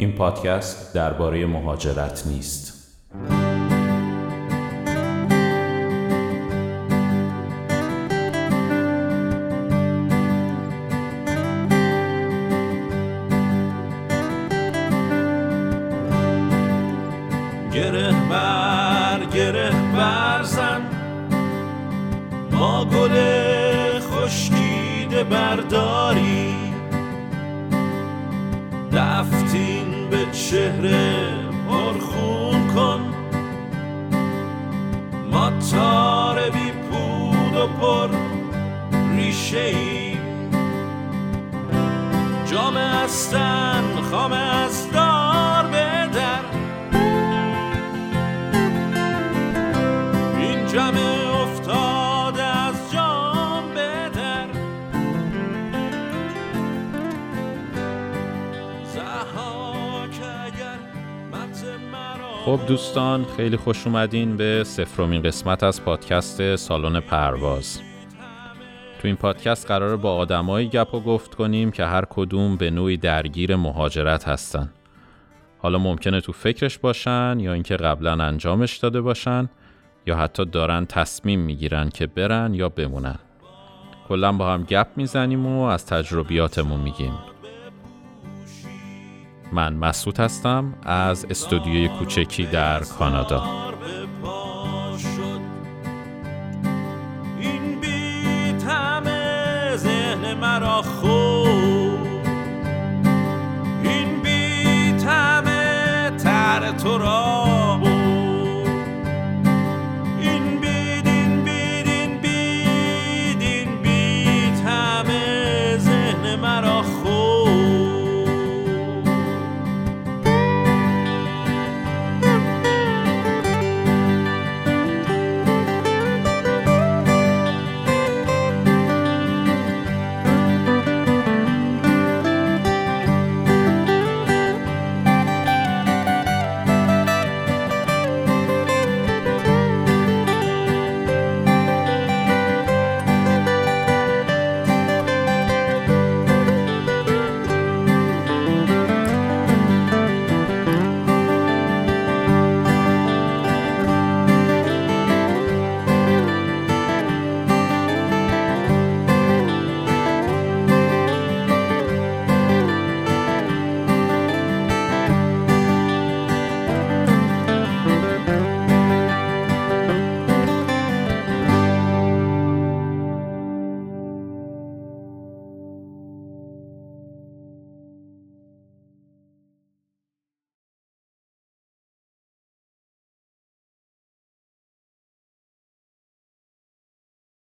این پادکست درباره مهاجرت نیست. گره بر گره برزن ما گل خشکیده برداری دفتین به چهره پرخون کن. ما تار بی پود و پر ریشه ای جام استن خام از خب دوستان خیلی خوش اومدین به سفرمین قسمت از پادکست سالن پرواز. تو این پادکست قراره با آدمایی گپ و گفت کنیم که هر کدوم به نوعی درگیر مهاجرت هستن. حالا ممکنه تو فکرش باشن یا اینکه قبلا انجامش داده باشن یا حتی دارن تصمیم می‌گیرن که برن یا بمونن. کلا با هم گپ می‌زنیم و از تجربیاتمون میگیم. من مسعود هستم از استودیوی کوچکی در کانادا. این بیتم ذهن مرا خود این بیتم تر تو را